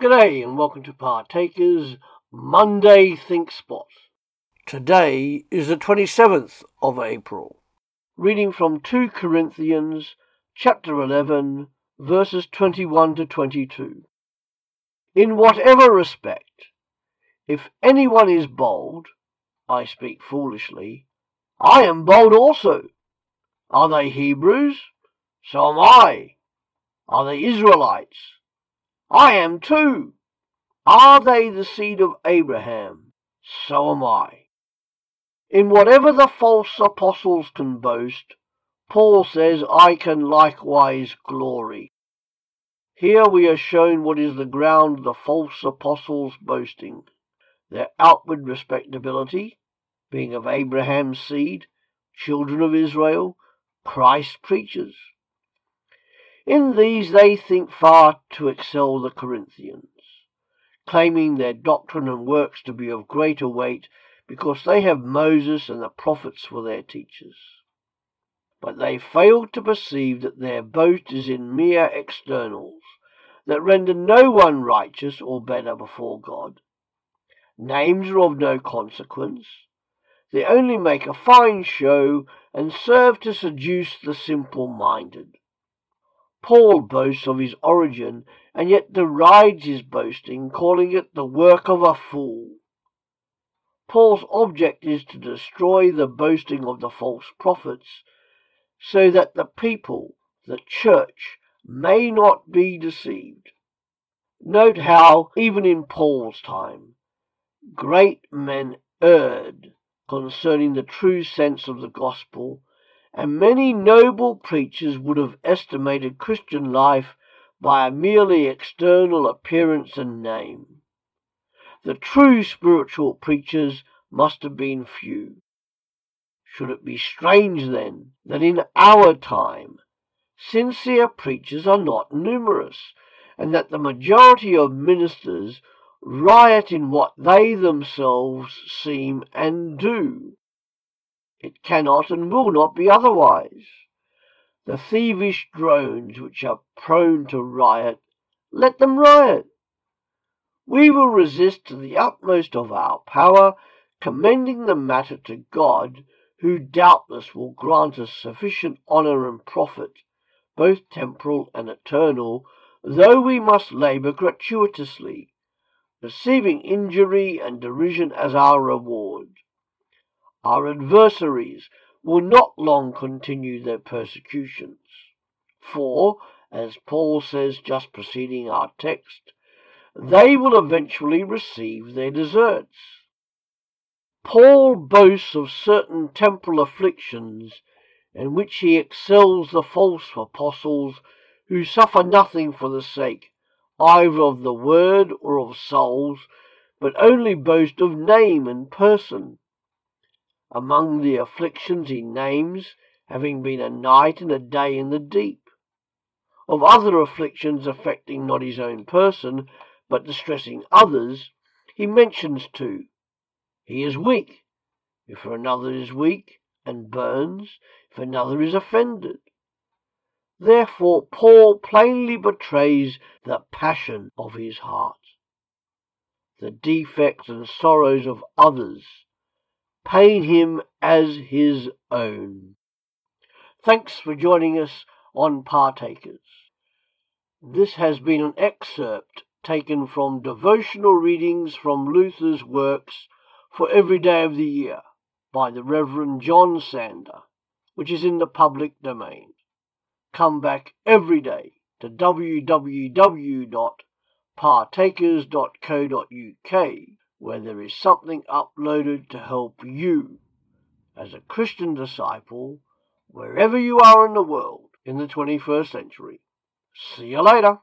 G'day and welcome to Partakers Monday Think Spot. Today is the 27th of April. Reading from 2 Corinthians chapter 11 verses 21 to 22. In whatever respect, if anyone is bold, I speak foolishly, I am bold also. Are they Hebrews? So am I. Are they Israelites? I am too. Are they the seed of Abraham? So am I. In whatever the false apostles can boast, Paul says, I can likewise glory. Here we are shown what is the ground of the false apostles' boasting their outward respectability, being of Abraham's seed, children of Israel, Christ preachers. In these they think far to excel the Corinthians, claiming their doctrine and works to be of greater weight because they have Moses and the prophets for their teachers. But they fail to perceive that their boast is in mere externals that render no one righteous or better before God. Names are of no consequence. They only make a fine show and serve to seduce the simple minded. Paul boasts of his origin and yet derides his boasting, calling it the work of a fool. Paul's object is to destroy the boasting of the false prophets so that the people, the church, may not be deceived. Note how, even in Paul's time, great men erred concerning the true sense of the gospel and many noble preachers would have estimated Christian life by a merely external appearance and name. The true spiritual preachers must have been few. Should it be strange, then, that in our time sincere preachers are not numerous, and that the majority of ministers riot in what they themselves seem and do? It cannot and will not be otherwise. The thievish drones which are prone to riot, let them riot. We will resist to the utmost of our power, commending the matter to God, who doubtless will grant us sufficient honour and profit, both temporal and eternal, though we must labour gratuitously, receiving injury and derision as our reward. Our adversaries will not long continue their persecutions. For, as Paul says just preceding our text, they will eventually receive their deserts. Paul boasts of certain temporal afflictions in which he excels the false apostles who suffer nothing for the sake either of the word or of souls, but only boast of name and person. Among the afflictions he names having been a night and a day in the deep. Of other afflictions affecting not his own person, but distressing others, he mentions two. He is weak, if another is weak, and burns, if another is offended. Therefore Paul plainly betrays the passion of his heart. The defects and sorrows of others pain him as his own. Thanks for joining us on Partakers. This has been an excerpt taken from devotional readings from Luther's works for every day of the year by the Reverend John Sander, which is in the public domain. Come back every day to www.partakers.co.uk where there is something uploaded to help you as a Christian disciple wherever you are in the world in the 21st century. See you later.